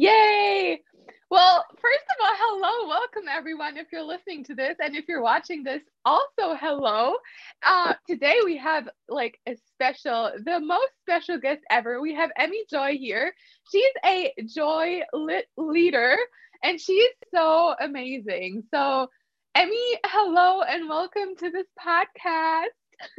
Yay! Well, first of all, hello, welcome everyone. If you're listening to this and if you're watching this, also hello. Uh, today we have like a special, the most special guest ever. We have Emmy Joy here. She's a joy lit leader and she's so amazing. So, Emmy, hello and welcome to this podcast.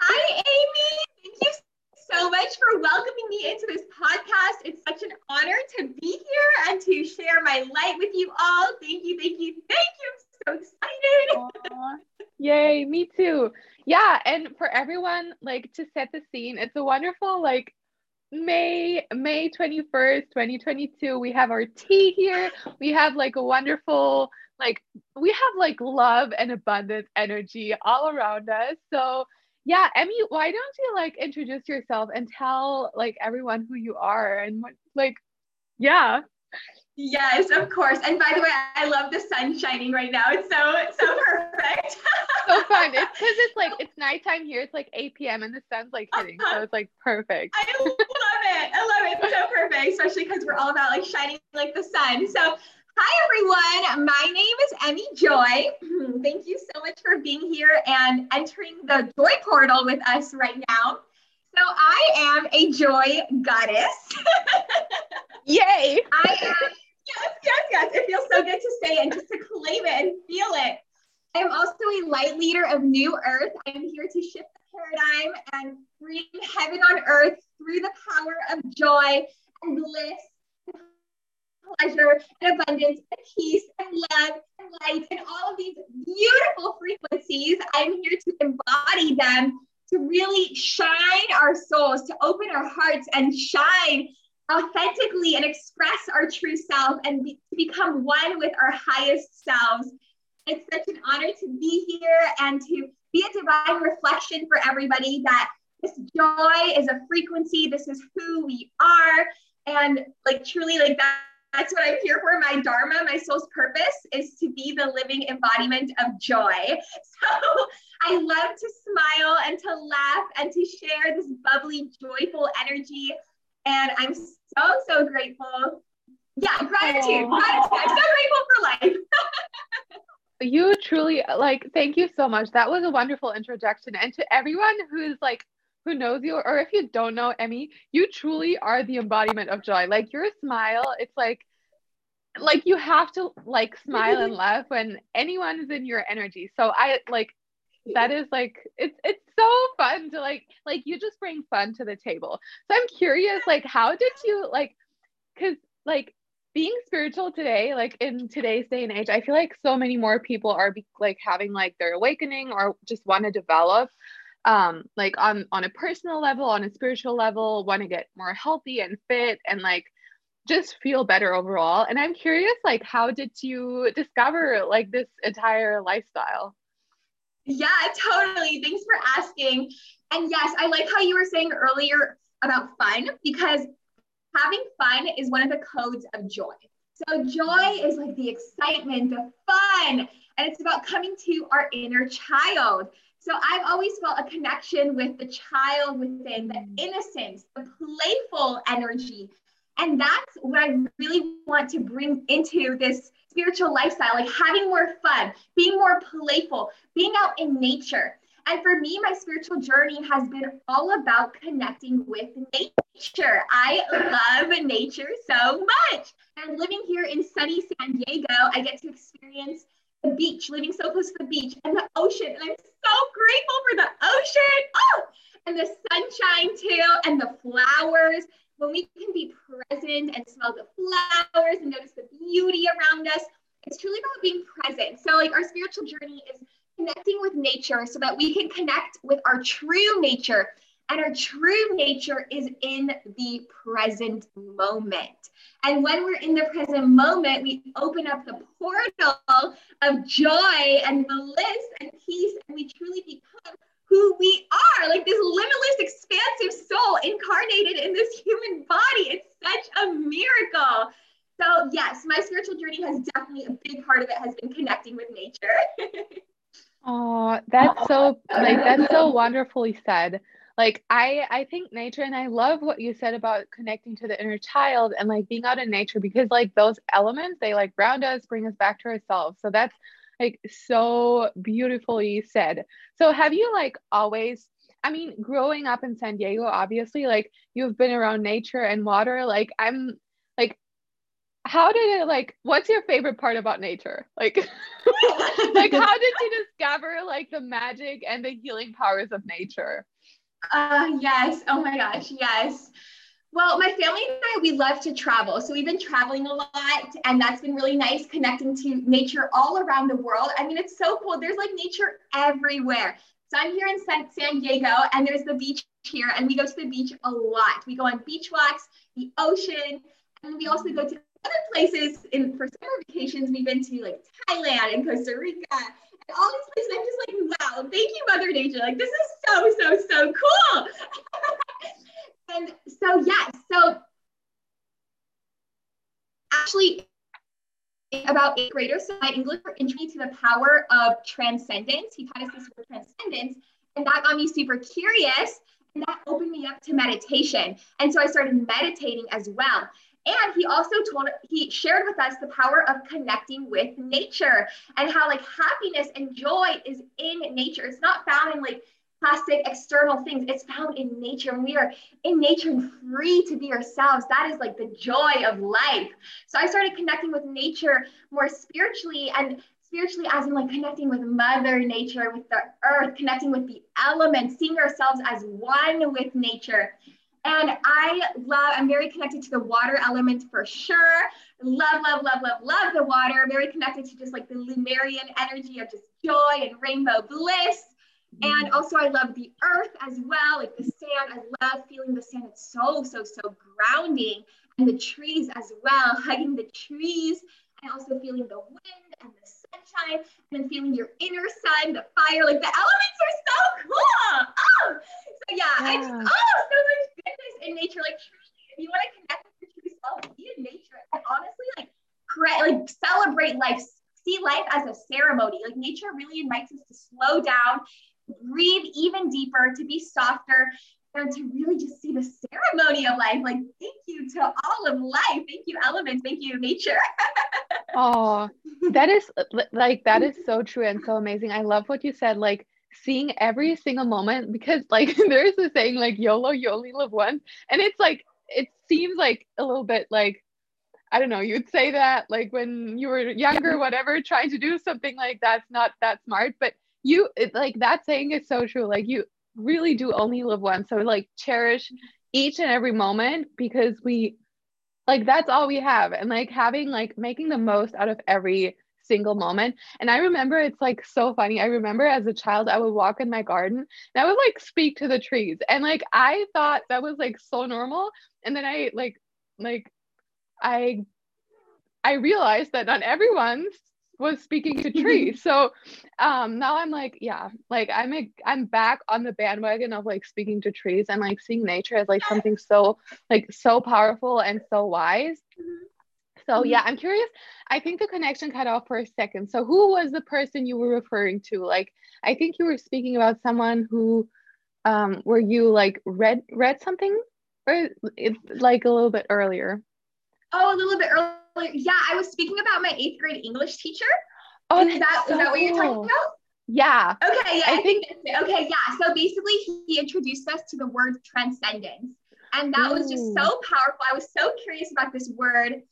Hi, Amy. Thank you so much for welcoming me into this podcast. It's such an honor to be here and to share my light with you all. Thank you, thank you, thank you. I'm so excited. Aww. Yay, me too. Yeah, and for everyone, like to set the scene, it's a wonderful like May May 21st, 2022. We have our tea here. We have like a wonderful like we have like love and abundant energy all around us. So yeah, Emmy, why don't you like introduce yourself and tell like everyone who you are and what like yeah. Yes, of course. And by the way, I love the sun shining right now. It's so so perfect. so fun. It's because it's like it's nighttime here. It's like 8 p.m. and the sun's like hitting, so it's like perfect. I love it. I love it. It's so perfect, especially because we're all about like shining like the sun. So Hi, everyone. My name is Emmy Joy. Thank you so much for being here and entering the Joy Portal with us right now. So, I am a joy goddess. Yay! I am, yes, yes, yes. It feels so good to say and just to claim it and feel it. I am also a light leader of New Earth. I am here to shift the paradigm and bring heaven on earth through the power of joy and bliss pleasure and abundance and peace and love and light and all of these beautiful frequencies. I'm here to embody them to really shine our souls, to open our hearts and shine authentically and express our true self and be, become one with our highest selves. It's such an honor to be here and to be a divine reflection for everybody that this joy is a frequency. This is who we are. And like truly, like that that's what I'm here for. My dharma, my soul's purpose is to be the living embodiment of joy. So I love to smile and to laugh and to share this bubbly, joyful energy. And I'm so, so grateful. Yeah, gratitude, gratitude. I'm so grateful for life. you truly like thank you so much that was a wonderful introduction and to everyone who's like who knows you, or if you don't know Emmy, you truly are the embodiment of joy. Like your smile, it's like like you have to like smile and laugh when anyone is in your energy. So I like that is like it's it's so fun to like like you just bring fun to the table. So I'm curious like how did you like cuz like being spiritual today like in today's day and age I feel like so many more people are be, like having like their awakening or just want to develop um like on on a personal level on a spiritual level want to get more healthy and fit and like just feel better overall. And i'm curious like how did you discover like this entire lifestyle? Yeah totally. Thanks for asking. And yes i like how you were saying earlier about fun because having fun is one of the codes of joy. So joy is like the excitement the fun and it's about coming to our inner child so I've always felt a connection with the child within, the innocence, the playful energy. And that's what I really want to bring into this spiritual lifestyle, like having more fun, being more playful, being out in nature. And for me, my spiritual journey has been all about connecting with nature. I love nature so much. And living here in sunny San Diego, I get to experience the beach, living so close to the beach and the ocean. And I'm so grateful for the ocean. Oh, and the sunshine too, and the flowers. When we can be present and smell the flowers and notice the beauty around us, it's truly about being present. So, like, our spiritual journey is connecting with nature so that we can connect with our true nature. And our true nature is in the present moment. And when we're in the present moment, we open up the portal of joy and bliss and peace, and we truly become who we are like this limitless, expansive soul incarnated in this human body. It's such a miracle. So, yes, my spiritual journey has definitely a big part of it has been connecting with nature. oh, that's so like that's so wonderfully said. Like I I think nature and I love what you said about connecting to the inner child and like being out in nature because like those elements they like ground us, bring us back to ourselves. So that's like so beautifully said. So have you like always I mean, growing up in San Diego, obviously, like you've been around nature and water. Like, I'm like, how did it like? What's your favorite part about nature? Like, like how did you discover like the magic and the healing powers of nature? Uh, yes. Oh my gosh, yes. Well, my family and I, we love to travel. So we've been traveling a lot, and that's been really nice connecting to nature all around the world. I mean, it's so cool. There's like nature everywhere. So I'm here in San, San Diego, and there's the beach here, and we go to the beach a lot. We go on beach walks, the ocean, and we also go to other places. In for summer vacations, we've been to like Thailand and Costa Rica, all these places. I'm just like, wow, thank you, Mother Nature. Like this is so so so cool. and so yeah, so actually about eighth graders. So my English introduced to the power of transcendence. He taught us this word transcendence, and that got me super curious. And that opened me up to meditation. And so I started meditating as well. And he also told, he shared with us the power of connecting with nature and how like happiness and joy is in nature. It's not found in like plastic external things. It's found in nature. And we are in nature and free to be ourselves. That is like the joy of life. So I started connecting with nature more spiritually and spiritually as in like connecting with mother nature, with the earth, connecting with the elements, seeing ourselves as one with nature. And I love, I'm very connected to the water element for sure. Love, love, love, love, love the water. Very connected to just like the Lemurian energy of just joy and rainbow bliss. And mm-hmm. also, I love the earth as well, like the sand. I love feeling the sand. It's so, so, so grounding. And the trees as well, hugging the trees, and also feeling the wind and the sunshine, and then feeling your inner sun, the fire. Like the elements are so cool. Oh, so yeah, yeah. I just, oh, so in nature. Like, if you want to connect with your true self, be in nature. And honestly, like, like celebrate life, see life as a ceremony. Like, nature really invites us to slow down breathe even deeper, to be softer, and to really just see the ceremony of life. Like, thank you to all of life. Thank you, elements. Thank you, nature. oh, that is like, that is so true and so amazing. I love what you said. Like, seeing every single moment because, like, there's a saying, like, YOLO, you only live once. And it's like, it seems like a little bit like, I don't know, you'd say that like when you were younger, whatever, trying to do something like that's not that smart. But you it, like that saying is so true like you really do only live once so like cherish each and every moment because we like that's all we have and like having like making the most out of every single moment. And i remember it's like so funny. I remember as a child i would walk in my garden and i would like speak to the trees. And like i thought that was like so normal. And then i like like i i realized that not everyone was speaking to trees. so um now I'm like, yeah, like I'm a, I'm back on the bandwagon of like speaking to trees and like seeing nature as like something so like so powerful and so wise. So mm-hmm. yeah, I'm curious. I think the connection cut off for a second. So who was the person you were referring to? Like I think you were speaking about someone who um where you like read read something or it's like a little bit earlier. Oh, a little bit earlier yeah, I was speaking about my eighth grade English teacher. Oh, is that so is that what you're talking about? Yeah. Okay. Yeah. I, I think. Okay. Yeah. So basically, he introduced us to the word transcendence, and that Ooh. was just so powerful. I was so curious about this word,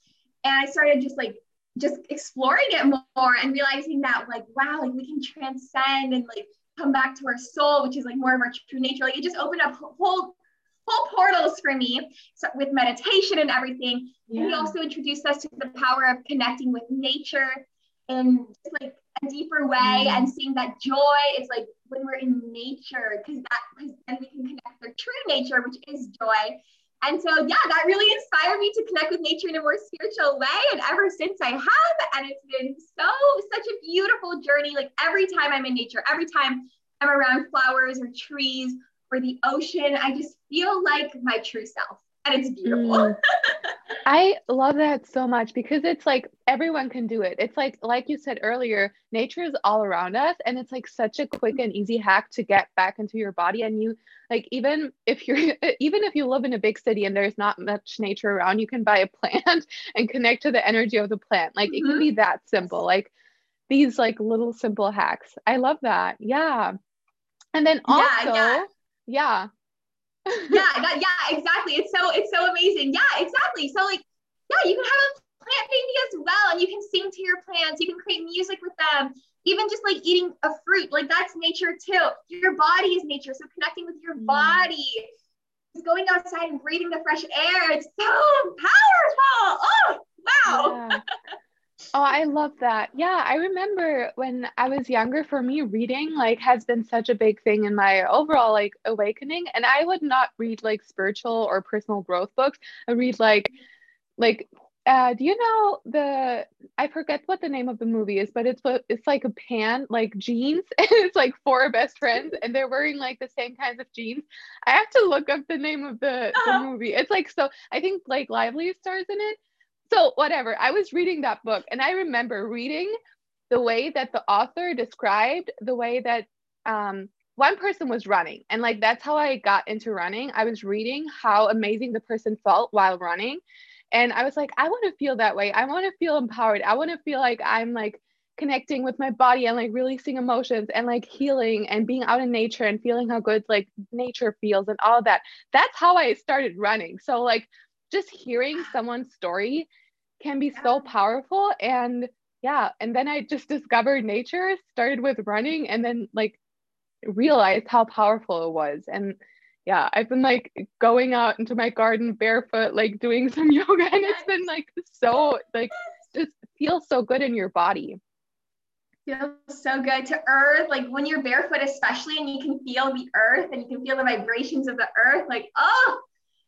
and I started just like just exploring it more and realizing that like wow, like we can transcend and like come back to our soul, which is like more of our true nature. Like it just opened up whole whole portals for me so with meditation and everything. Yeah. He also introduced us to the power of connecting with nature in like a deeper way mm. and seeing that joy is like when we're in nature because that because then we can connect with true nature, which is joy. And so yeah, that really inspired me to connect with nature in a more spiritual way. And ever since I have, and it's been so such a beautiful journey. Like every time I'm in nature, every time I'm around flowers or trees or the ocean. I just feel like my true self. And it's beautiful. Mm. I love that so much because it's like everyone can do it. It's like like you said earlier, nature is all around us and it's like such a quick and easy hack to get back into your body and you like even if you're even if you live in a big city and there's not much nature around, you can buy a plant and connect to the energy of the plant. Like mm-hmm. it can mm-hmm. be that simple. Like these like little simple hacks. I love that. Yeah. And then also yeah, yeah. yeah yeah, that, yeah, exactly. It's so it's so amazing. Yeah, exactly. So like, yeah, you can have a plant baby as well, and you can sing to your plants. You can create music with them. Even just like eating a fruit, like that's nature too. Your body is nature, so connecting with your mm. body, going outside and breathing the fresh air. It's so powerful. Oh, wow. Yeah. Oh, I love that. Yeah, I remember when I was younger, for me, reading like has been such a big thing in my overall like awakening. And I would not read like spiritual or personal growth books. I read like like uh do you know the I forget what the name of the movie is, but it's it's like a pan, like jeans, and it's like four best friends and they're wearing like the same kinds of jeans. I have to look up the name of the, the uh-huh. movie. It's like so I think Blake Lively stars in it so whatever. I was reading that book and i remember reading the way that the author described the way that um, one person was running and like that's how i got into running. I was reading how amazing the person felt while running and i was like i want to feel that way. I want to feel empowered. I want to feel like i'm like connecting with my body and like releasing emotions and like healing and being out in nature and feeling how good like nature feels and all that. That's how i started running. So like just hearing someone's story can be yeah. so powerful and yeah and then i just discovered nature started with running and then like realized how powerful it was and yeah i've been like going out into my garden barefoot like doing some yoga and it's been like so like just feels so good in your body feels so good to earth like when you're barefoot especially and you can feel the earth and you can feel the vibrations of the earth like oh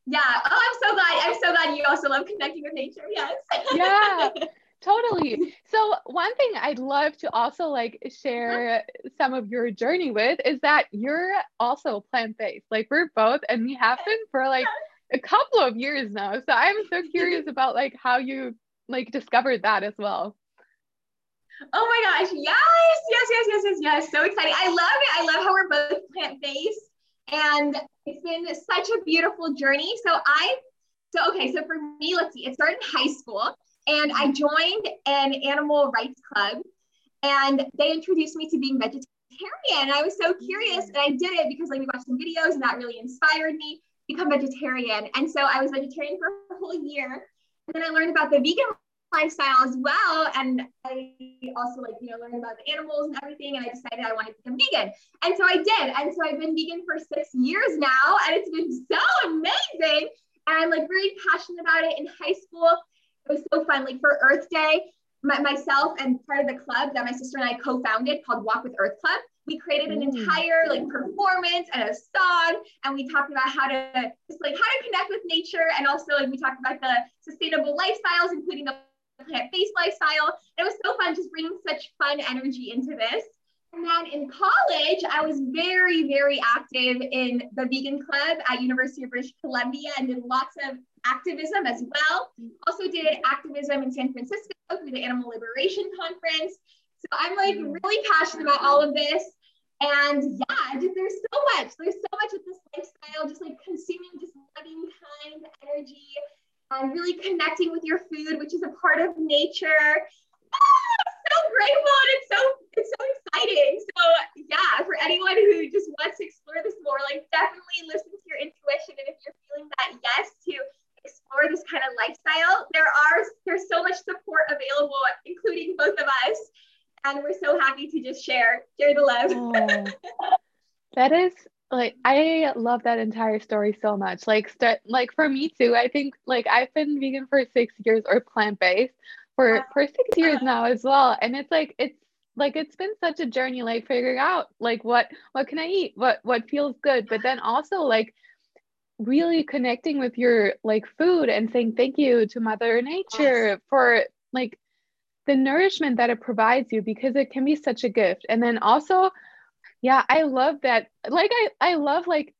yeah. Oh, I'm so glad. I'm so glad you also love connecting with nature. Yes. yeah. Totally. So one thing I'd love to also like share some of your journey with is that you're also plant-based. Like we're both and we have been for like a couple of years now. So I'm so curious about like how you like discovered that as well. Oh my gosh. Yes, yes, yes, yes, yes, yes. So exciting. I love it. I love how we're both plant-based. And it's been such a beautiful journey. So I, so okay, so for me, let's see, it started in high school and I joined an animal rights club and they introduced me to being vegetarian. And I was so curious and I did it because like we watched some videos and that really inspired me to become vegetarian. And so I was vegetarian for a whole year. And then I learned about the vegan lifestyle as well. And I also like, you know, learned about the animals and everything. And I decided I wanted to become vegan. And so I did. And so I've been vegan for six years now. And it's been so amazing. And I'm like really passionate about it in high school. It was so fun. Like for Earth Day, my, myself and part of the club that my sister and I co-founded called Walk with Earth Club. We created an mm. entire like performance and a song, and we talked about how to just like how to connect with nature, and also like we talked about the sustainable lifestyles, including the plant-based lifestyle. It was so fun just bringing such fun energy into this. And then in college, I was very, very active in the vegan club at University of British Columbia and did lots of activism as well. Also did activism in San Francisco through the Animal Liberation Conference. So I'm like mm. really passionate about all of this. And yeah, just, there's so much. There's so much with this lifestyle, just like consuming just loving, kind energy, um, really connecting with your food, which is a part of nature. Oh, so grateful and it's so it's so exciting. So yeah, for anyone who just wants to explore this more, like definitely listen to your intuition. And if you're feeling that yes to explore this kind of lifestyle, there are there's so much support available, including both of us. And we're so happy to just share, share the love. Oh, that is like I love that entire story so much. Like start like for me too. I think like I've been vegan for 6 years or plant-based for for 6 years now as well. And it's like it's like it's been such a journey like figuring out like what what can I eat? What what feels good? But then also like really connecting with your like food and saying thank you to mother nature for like the nourishment that it provides you because it can be such a gift. And then also yeah i love that like i i love like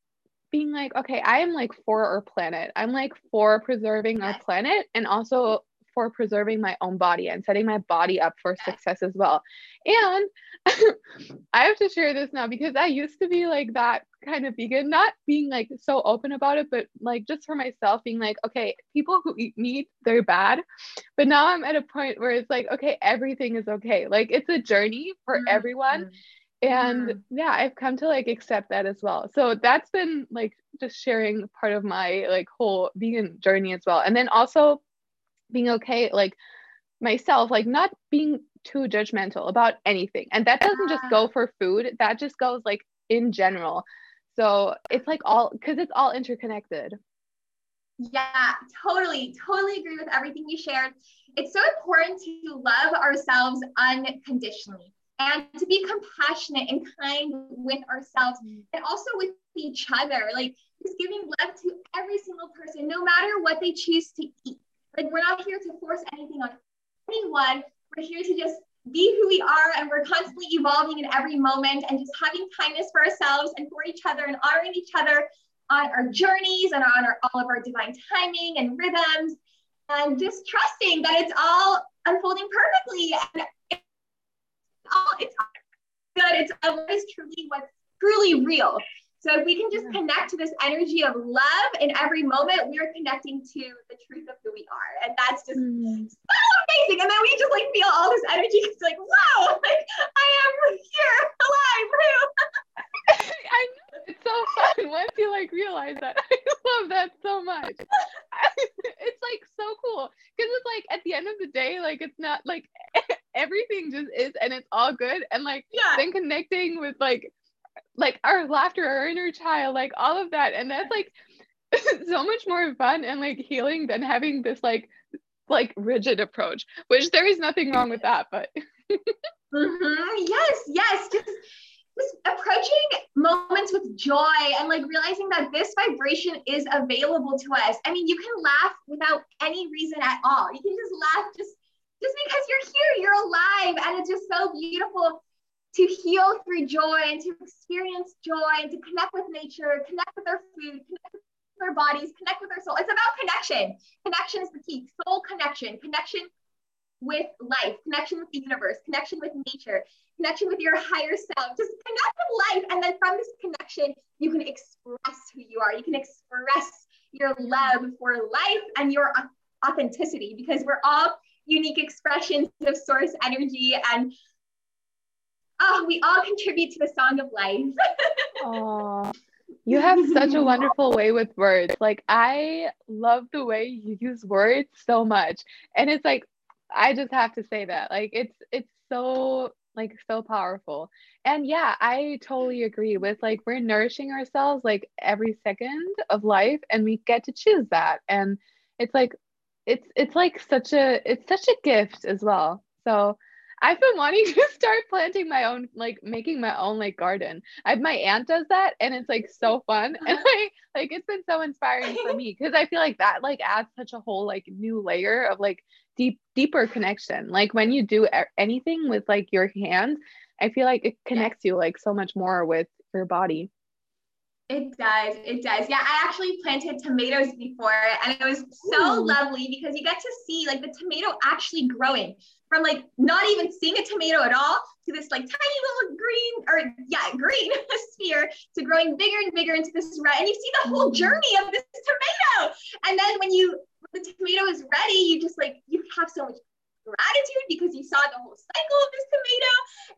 being like, okay, I am like for our planet. I'm like for preserving our planet and also for preserving my own body and setting my body up for success as well. And I have to share this now because I used to be like that kind of vegan, not being like so open about it, but like just for myself, being like, okay, people who eat meat, they're bad. But now I'm at a point where it's like, okay, everything is okay. Like it's a journey for mm-hmm. everyone. And mm-hmm. yeah, I've come to like accept that as well. So that's been like just sharing part of my like whole vegan journey as well. And then also being okay, like myself, like not being too judgmental about anything. And that doesn't just go for food, that just goes like in general. So it's like all because it's all interconnected. Yeah, totally, totally agree with everything you shared. It's so important to love ourselves unconditionally and to be compassionate and kind with ourselves and also with each other. Like just giving love to every single person, no matter what they choose to eat. Like we're not here to force anything on anyone. We're here to just be who we are and we're constantly evolving in every moment and just having kindness for ourselves and for each other and honoring each other on our journeys and on our, all of our divine timing and rhythms and just trusting that it's all unfolding perfectly and it's all it's good it's always truly what's truly real so if we can just connect to this energy of love in every moment, we are connecting to the truth of who we are. And that's just mm. so amazing. And then we just like feel all this energy. It's like, wow, like I am here alive. I know it's so fun once you like realize that. I love that so much. it's like so cool. Cause it's like at the end of the day, like it's not like everything just is and it's all good. And like yeah. then connecting with like like our laughter, our inner child, like all of that. And that's like so much more fun and like healing than having this like like rigid approach, which there is nothing wrong with that, but mm-hmm. yes, yes, just just approaching moments with joy and like realizing that this vibration is available to us. I mean, you can laugh without any reason at all. You can just laugh just just because you're here, you're alive, and it's just so beautiful to heal through joy and to experience joy and to connect with nature, connect with our food, connect with our bodies, connect with our soul. It's about connection. Connection is the key. Soul connection, connection with life, connection with the universe, connection with nature, connection with your higher self. Just connect with life. And then from this connection, you can express who you are. You can express your love for life and your authenticity because we're all unique expressions of source energy and oh, we all contribute to the song of life. you have such a wonderful way with words. Like I love the way you use words so much. And it's like I just have to say that. Like it's it's so like so powerful. And yeah, I totally agree with like we're nourishing ourselves like every second of life and we get to choose that. And it's like it's it's like such a it's such a gift as well. So I've been wanting to start planting my own, like making my own like garden. I my aunt does that, and it's like so fun, and I like it's been so inspiring for me because I feel like that like adds such a whole like new layer of like deep deeper connection. Like when you do anything with like your hands, I feel like it connects you like so much more with your body. It does. It does. Yeah, I actually planted tomatoes before and it was so Ooh. lovely because you get to see like the tomato actually growing from like not even seeing a tomato at all to this like tiny little green or yeah, green sphere to growing bigger and bigger into this red. And you see the whole journey of this tomato. And then when you when the tomato is ready, you just like you have so much gratitude because you saw the whole cycle of this tomato.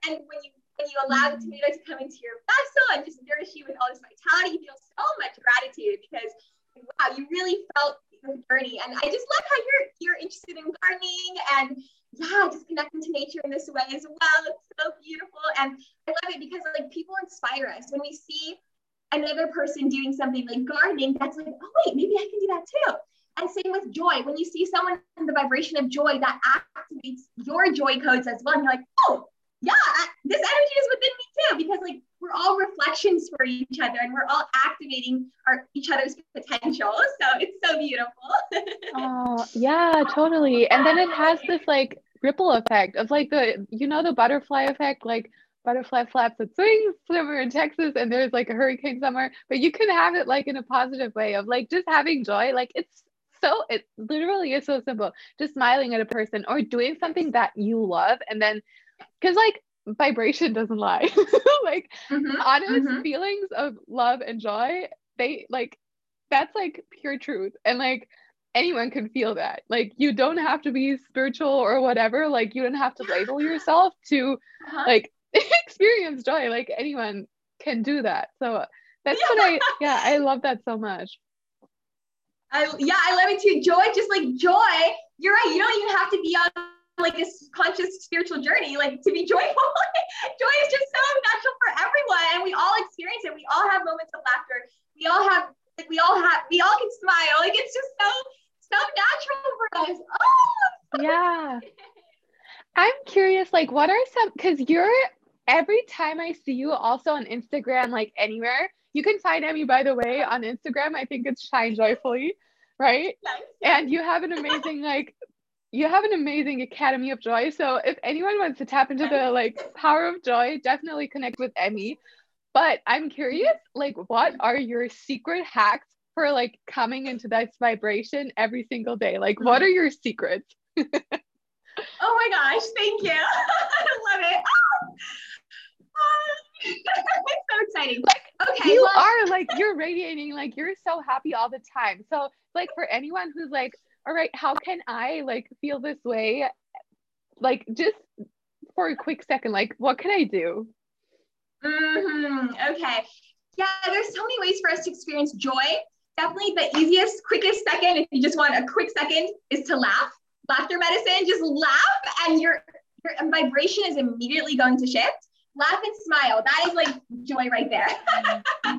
And when you when you allow the tomato to come into your vessel and just nourish you with all this vitality, you feel so much gratitude because wow, you really felt the journey. And I just love how you're you're interested in gardening and yeah, just connecting to nature in this way as well. It's so beautiful. And I love it because like people inspire us when we see another person doing something like gardening, that's like, oh wait, maybe I can do that too. And same with joy. When you see someone in the vibration of joy, that activates your joy codes as well. And you're like, oh, yeah, this energy is within me too, because like we're all reflections for each other and we're all activating our each other's potential. So it's so beautiful. oh, yeah, totally. And then it has this like ripple effect of like the, you know, the butterfly effect, like butterfly flaps and swings somewhere in Texas and there's like a hurricane somewhere, but you can have it like in a positive way of like just having joy. Like it's so it literally is so simple. Just smiling at a person or doing something that you love and then because like vibration doesn't lie. like mm-hmm, honest mm-hmm. feelings of love and joy, they like that's like pure truth. And like anyone can feel that. Like you don't have to be spiritual or whatever. Like you don't have to label yourself to uh-huh. like experience joy. Like anyone can do that. So that's yeah. what I yeah, I love that so much. I yeah, I love it too. Joy, just like joy, you're right. You don't even have to be on like a conscious spiritual journey, like to be joyful. joy is just so natural for everyone, and we all experience it. We all have moments of laughter. We all have like we all have we all can smile. Like it's just so so natural for us. Oh yeah. I'm curious, like, what are some because you're every time I see you also on Instagram, like anywhere, you can find Emmy by the way on Instagram. I think it's Shine Joyfully, right? And you have an amazing like you have an amazing Academy of Joy. So if anyone wants to tap into the like power of joy, definitely connect with Emmy. But I'm curious, like, what are your secret hacks for like coming into this vibration every single day? Like, what are your secrets? oh my gosh, thank you. I love it. Oh. it's so exciting. Like, okay. You well, are like, you're radiating, like, you're so happy all the time. So, like, for anyone who's like, all right, how can I like feel this way? Like, just for a quick second, like, what can I do? Mm-hmm. Okay. Yeah, there's so many ways for us to experience joy. Definitely the easiest, quickest second, if you just want a quick second, is to laugh. Laughter medicine, just laugh and your, your vibration is immediately going to shift. Laugh and smile. That is like joy right there.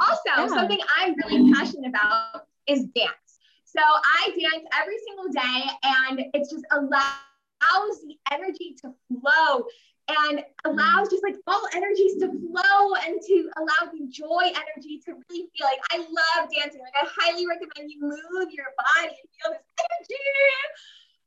also, yeah. something I'm really passionate about is dance. So I dance every single day and it just allows the energy to flow and allows just like all energies to flow and to allow the joy energy to really feel like I love dancing. Like I highly recommend you move your body and feel this energy.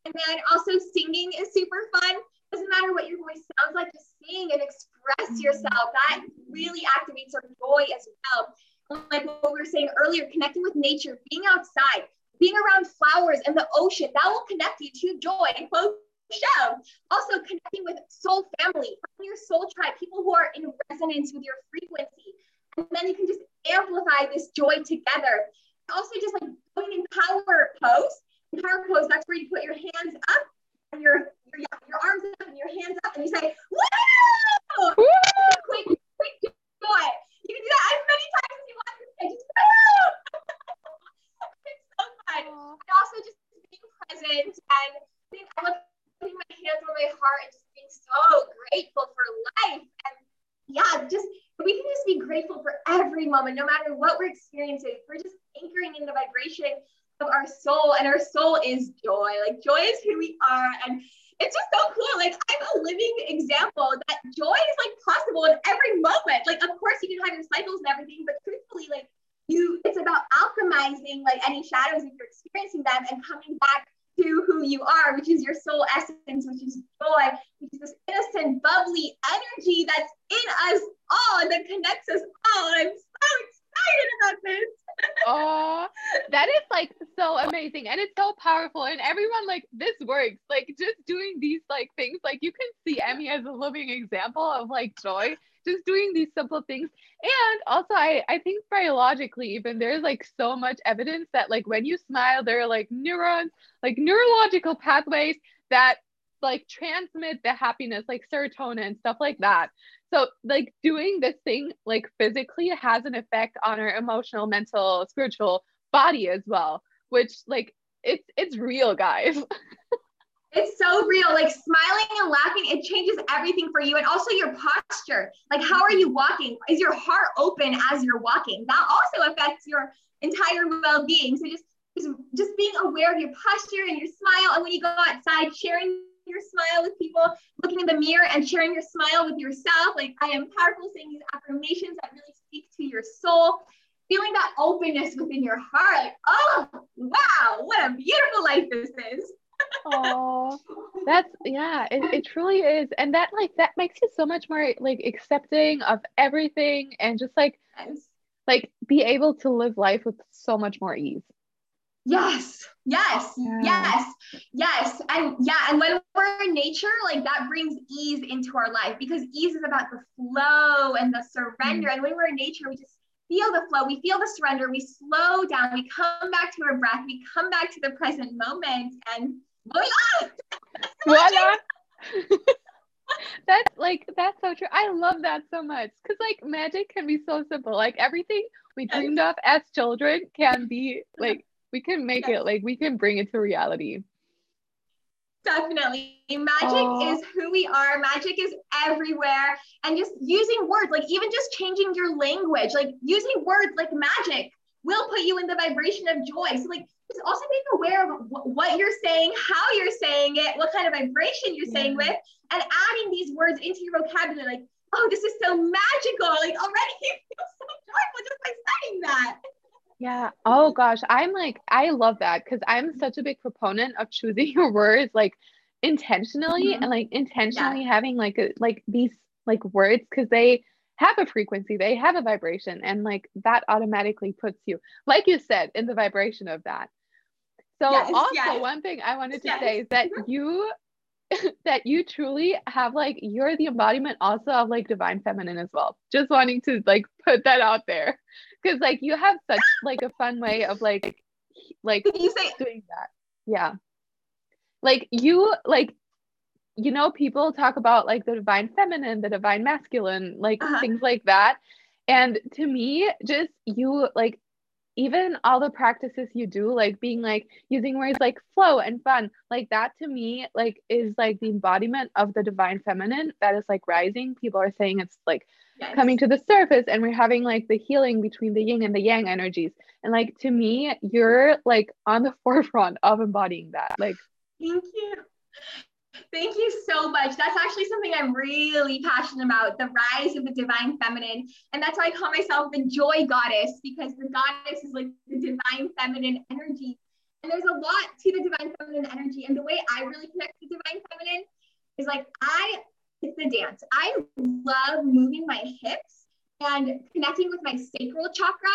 And then also singing is super fun. Doesn't matter what your voice sounds like, just sing and express yourself. That really activates our joy as well. Like what we were saying earlier, connecting with nature, being outside, being around flowers and the ocean, that will connect you to joy show. Also connecting with soul family, your soul tribe, people who are in resonance with your frequency. And then you can just amplify this joy together. Also just like going in power pose. Power pose, that's where you put your hands up and your your, your arms up and your hands up and you say, Woo! Woo! Quick, quick joy. You can do that as many times as you want to say, just Woo! it's so fun. Aww. And also just being present and I love putting my hands on my heart and just being so grateful for life. And yeah, just we can just be grateful for every moment, no matter what we're experiencing. We're just anchoring in the vibration of our soul, and our soul is joy. Like joy is who we are. And it's just so cool. Like I'm a living example that joy is like possible in every moment. Like, of course, you can have your cycles and everything, but truthfully, like you, it's about alchemizing like any shadows if you're experiencing them and coming back to who you are, which is your soul essence, which is joy, which is this innocent, bubbly energy that's in us all and that connects us all. And I'm so excited about this. oh, that is like so amazing and it's so powerful. And everyone, like, this works. Like, just doing these like things, like, you can see Emmy as a living example of like joy just doing these simple things and also i i think biologically even there's like so much evidence that like when you smile there are like neurons like neurological pathways that like transmit the happiness like serotonin and stuff like that so like doing this thing like physically has an effect on our emotional mental spiritual body as well which like it's it's real guys It's so real. Like smiling and laughing, it changes everything for you. And also your posture. Like, how are you walking? Is your heart open as you're walking? That also affects your entire well being. So just, just, just being aware of your posture and your smile. And when you go outside, sharing your smile with people, looking in the mirror and sharing your smile with yourself. Like, I am powerful saying these affirmations that really speak to your soul. Feeling that openness within your heart. Like, oh, wow, what a beautiful life this is. Oh, That's yeah, it, it truly is. And that like that makes you so much more like accepting of everything and just like Yes. like be able to live life with so much more ease. Yes, yes, Yeah. yes, yes. And yeah, and when we're in nature, like that brings ease into our life because ease is about the flow and the surrender. Mm. And when we're in nature, we just feel the flow, we feel the surrender, we slow down, we come back to our breath, we come back to the present moment, and voila! Voila. that's like that's so true. I love that so much because like magic can be so simple. Like everything we dreamed of as children can be like we can make Yes. it like we can bring it to reality. Definitely. Magic Aw. is who we are. Magic is everywhere. And just using words, like even just changing your language, like using words like magic will put you in the vibration of joy. So, like, just also being aware of wh- what you're saying, how you're saying it, what kind of vibration you're saying with, and adding these words into your vocabulary. Like, oh, this is so magical. Like, already you feel so joyful just by saying that. Yeah. Oh gosh, I'm like I love that because I'm such a big proponent of choosing your words like intentionally Mhm. and like intentionally having like a, like these like words because they have a frequency, they have a vibration, and like that automatically puts you, like you said, in the vibration of that. So Yes, also yes. one thing I wanted to Yes. say is that Mhm. you that you truly have like you're the embodiment also of like divine feminine as well. Just wanting to like put that out there because like you have such like a fun way of like like Did you say doing that. Yeah. Like you like you know people talk about like the divine feminine, the divine masculine, like Uh-huh. things like that. And to me just you like even all the practices you do like being like using words like flow and fun like that to me like is like the embodiment of the divine feminine that is like rising people are saying it's like yes. coming to the surface and we're having like the healing between the yin and the yang energies and like to me you're like on the forefront of embodying that like Thank you. Thank you so much. That's actually something I'm really passionate about the rise of the divine feminine. And that's why I call myself the joy goddess because the goddess is like the divine feminine energy. And there's a lot to the divine feminine energy. And the way I really connect to divine feminine is like, I, it's the dance. I love moving my hips and connecting with my sacral chakra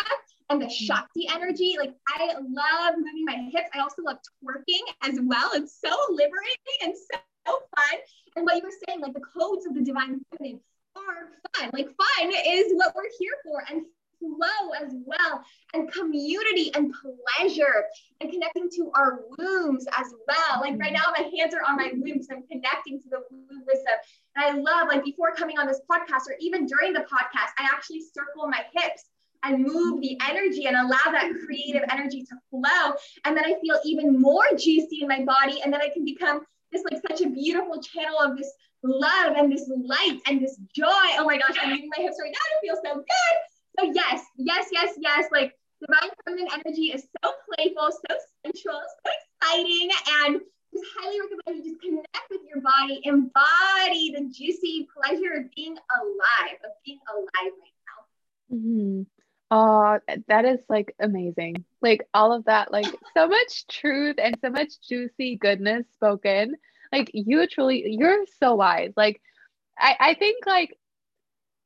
and the mm-hmm. Shakti energy. Like I love moving my hips. I also love twerking as well. It's so liberating and so fun. And what you were saying, like the codes of the divine feminine are fun. Like fun is what we're here for, and flow as well, and community and pleasure, and connecting to our wombs as well. Like right now, my hands are on my wombs. I'm connecting to the womb wisdom. And I love, like before coming on this podcast, or even during the podcast, I actually circle my hips and move the energy and allow that creative energy to flow. And then I feel even more juicy in my body. And then I can become this like such a beautiful channel of this love and this light and this joy. Oh my gosh, I'm moving my hips right now. It feels so good. So yes, yes, yes, yes. Like divine feminine energy is so playful, so sensual, so exciting, and just highly recommend you just connect with your body, embody the juicy pleasure of being alive, of being alive right now. hmm Oh, that is like amazing. Like all of that, like so much truth and so much juicy goodness spoken. Like you truly, you're so wise. Like I, I think like,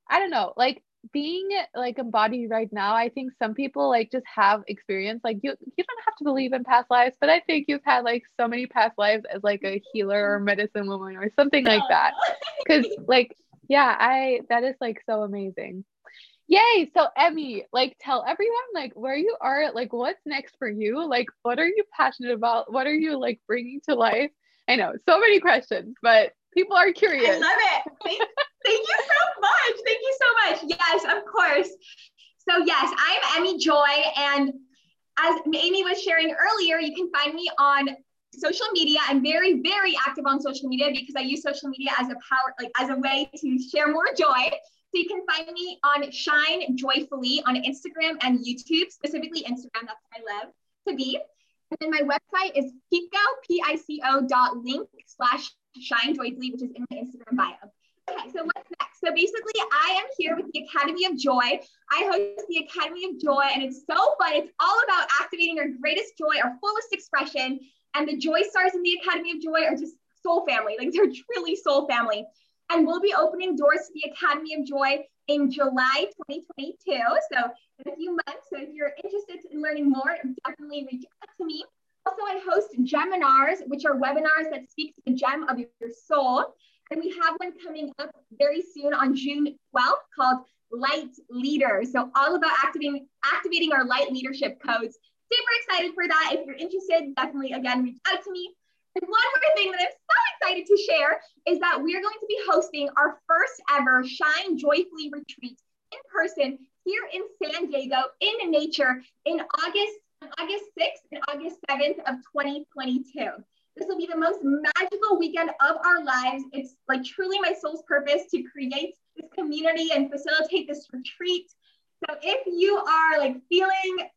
I don't know, like being like embodied right now, I think some people like just have experience. Like you, you don't have to believe in past lives, but I think you've had like so many past lives as like a healer or medicine woman or something like that. Cause like, yeah, I, that is like so amazing. Yay. So Emmy, like tell everyone like where you are, like what's next for you? Like what are you passionate about? What are you like bringing to life? I know so many questions, but people are curious. I love it. Thank, thank you so much. Thank you so much. Yes, of course. So, yes, I'm Emmy Joy. And as Amy was sharing earlier, you can find me on social media. I'm very, very active on social media because I use social media as a power, like as a way to share more joy. So you can find me on Shine Joyfully on Instagram and YouTube, specifically Instagram. That's where I love to be. And then my website is pico, P-I-C-O dot link slash shine joyfully, which is in my Instagram bio. Okay, so what's next? So basically, I am here with the Academy of Joy. I host the Academy of Joy, and it's so fun. It's all about activating our greatest joy, our fullest expression. And the Joy Stars in the Academy of Joy are just soul family. Like they're truly soul family. And we'll be opening doors to the Academy of Joy in July 2022. So in a few months. So if you're interested in learning more, definitely reach out to me. Also, I host Geminars, which are webinars that speak to the gem of your soul. And we have one coming up very soon on June 12th called Light Leaders. So all about activating activating our light leadership codes. Super excited for that. If you're interested, definitely again reach out to me. And one more thing that I'm so excited to share is that we're going to be hosting our first ever Shine Joyfully retreat in person here in San Diego in nature in August, August 6th and August 7th of 2022. This will be the most magical weekend of our lives. It's like truly my soul's purpose to create this community and facilitate this retreat. So if you are like feeling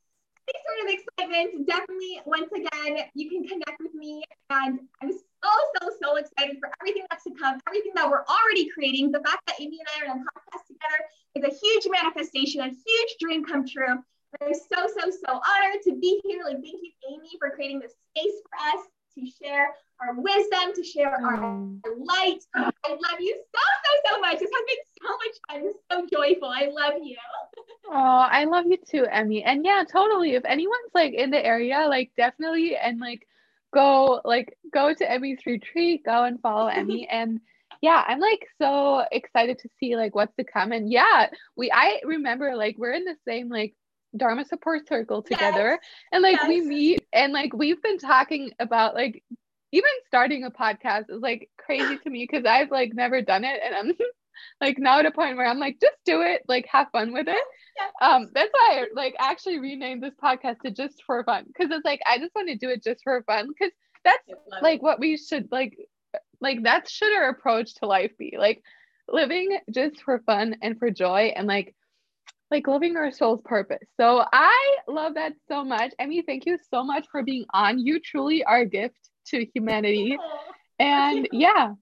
any sort of excitement, definitely once again, you can connect with me. And I'm so, so, so excited for everything that's to come, everything that we're already creating. The fact that Amy and I are on a podcast together is a huge manifestation, a huge dream come true. I'm so, so, so honored to be here. Like, thank you, Amy, for creating this space for us to share our wisdom, to share our, mm. our light. I love you so, so, so much. This has been so much fun. It's so joyful. I love you. oh, I love you too, Emmy. And yeah, totally. If anyone's like in the area, like definitely and like go like go to Emmy's retreat, go and follow Emmy. and yeah, I'm like so excited to see like what's to come. And yeah, we I remember like we're in the same like Dharma support circle together. Yes. And like yes. we meet and like we've been talking about like even starting a podcast is like crazy to me because I've like never done it and I'm like now at a point where I'm like, just do it, like have fun with it. Yes. Um, that's why I like actually renamed this podcast to just for fun because it's like I just want to do it just for fun because that's like it. what we should like like that should our approach to life be like living just for fun and for joy and like like loving our soul's purpose. So I love that so much. Emmy, thank you so much for being on. You truly are a gift to humanity. And yeah,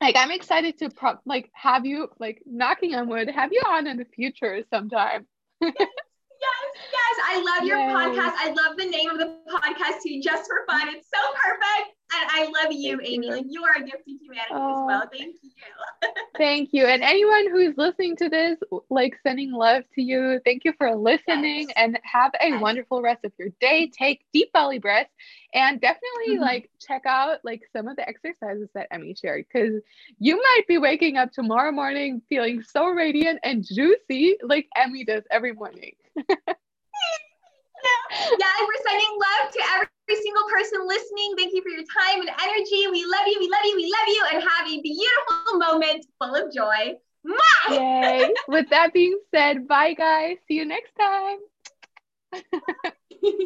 like I'm excited to pro- like have you like knocking on wood, have you on in the future sometime. yes, yes, I love your Yay. podcast. I love the name of the podcast too, just for fun. It's so perfect. And I love you, thank Amy. You. Like you are a gift to humanity oh, as well. Thank you. thank you. And anyone who's listening to this, like sending love to you. Thank you for listening yes. and have a yes. wonderful rest of your day. Take deep belly breaths and definitely mm-hmm. like check out like some of the exercises that Emmy shared because you might be waking up tomorrow morning feeling so radiant and juicy like Emmy does every morning. yeah, and we're sending love to every single person listening. Thank you for your time and energy. We love you. We love you. We love you. And have a beautiful moment full of joy. Yay. With that being said, bye, guys. See you next time.